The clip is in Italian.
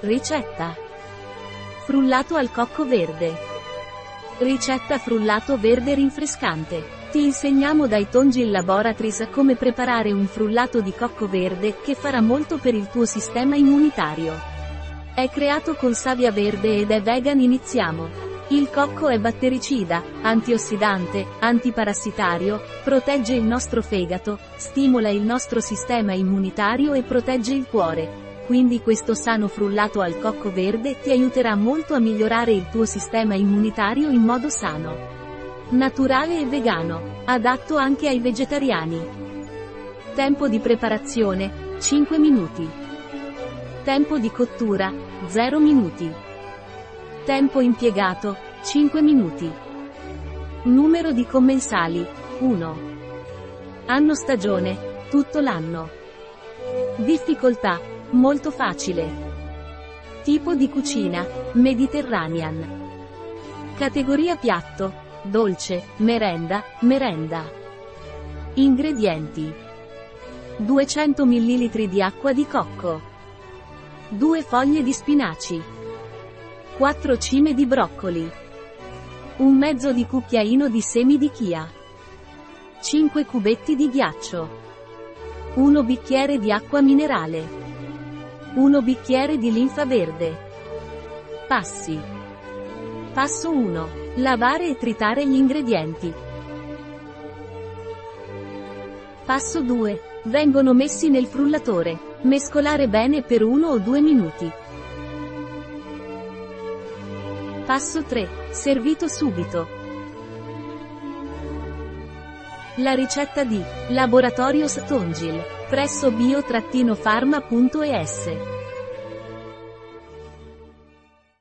Ricetta. Frullato al cocco verde. Ricetta frullato verde rinfrescante. Ti insegniamo dai Tongil Laboratories come preparare un frullato di cocco verde che farà molto per il tuo sistema immunitario. È creato con savia verde ed è vegan iniziamo. Il cocco è battericida, antiossidante, antiparassitario, protegge il nostro fegato, stimola il nostro sistema immunitario e protegge il cuore. Quindi questo sano frullato al cocco verde ti aiuterà molto a migliorare il tuo sistema immunitario in modo sano. Naturale e vegano. Adatto anche ai vegetariani. Tempo di preparazione, 5 minuti. Tempo di cottura, 0 minuti. Tempo impiegato, 5 minuti. Numero di commensali, 1. Anno stagione, tutto l'anno. Difficoltà, molto facile. Tipo di cucina, Mediterranean. Categoria piatto, dolce, merenda, merenda. Ingredienti. 200 ml di acqua di cocco. 2 foglie di spinaci. 4 cime di broccoli. Un mezzo di cucchiaino di semi di chia. 5 cubetti di ghiaccio. 1 bicchiere di acqua minerale. 1 bicchiere di linfa verde. Passi. Passo 1. Lavare e tritare gli ingredienti. Passo 2. Vengono messi nel frullatore. Mescolare bene per 1 o 2 minuti. Passo 3. Servito subito. La ricetta di Laboratorio Stongil presso bio-pharma.es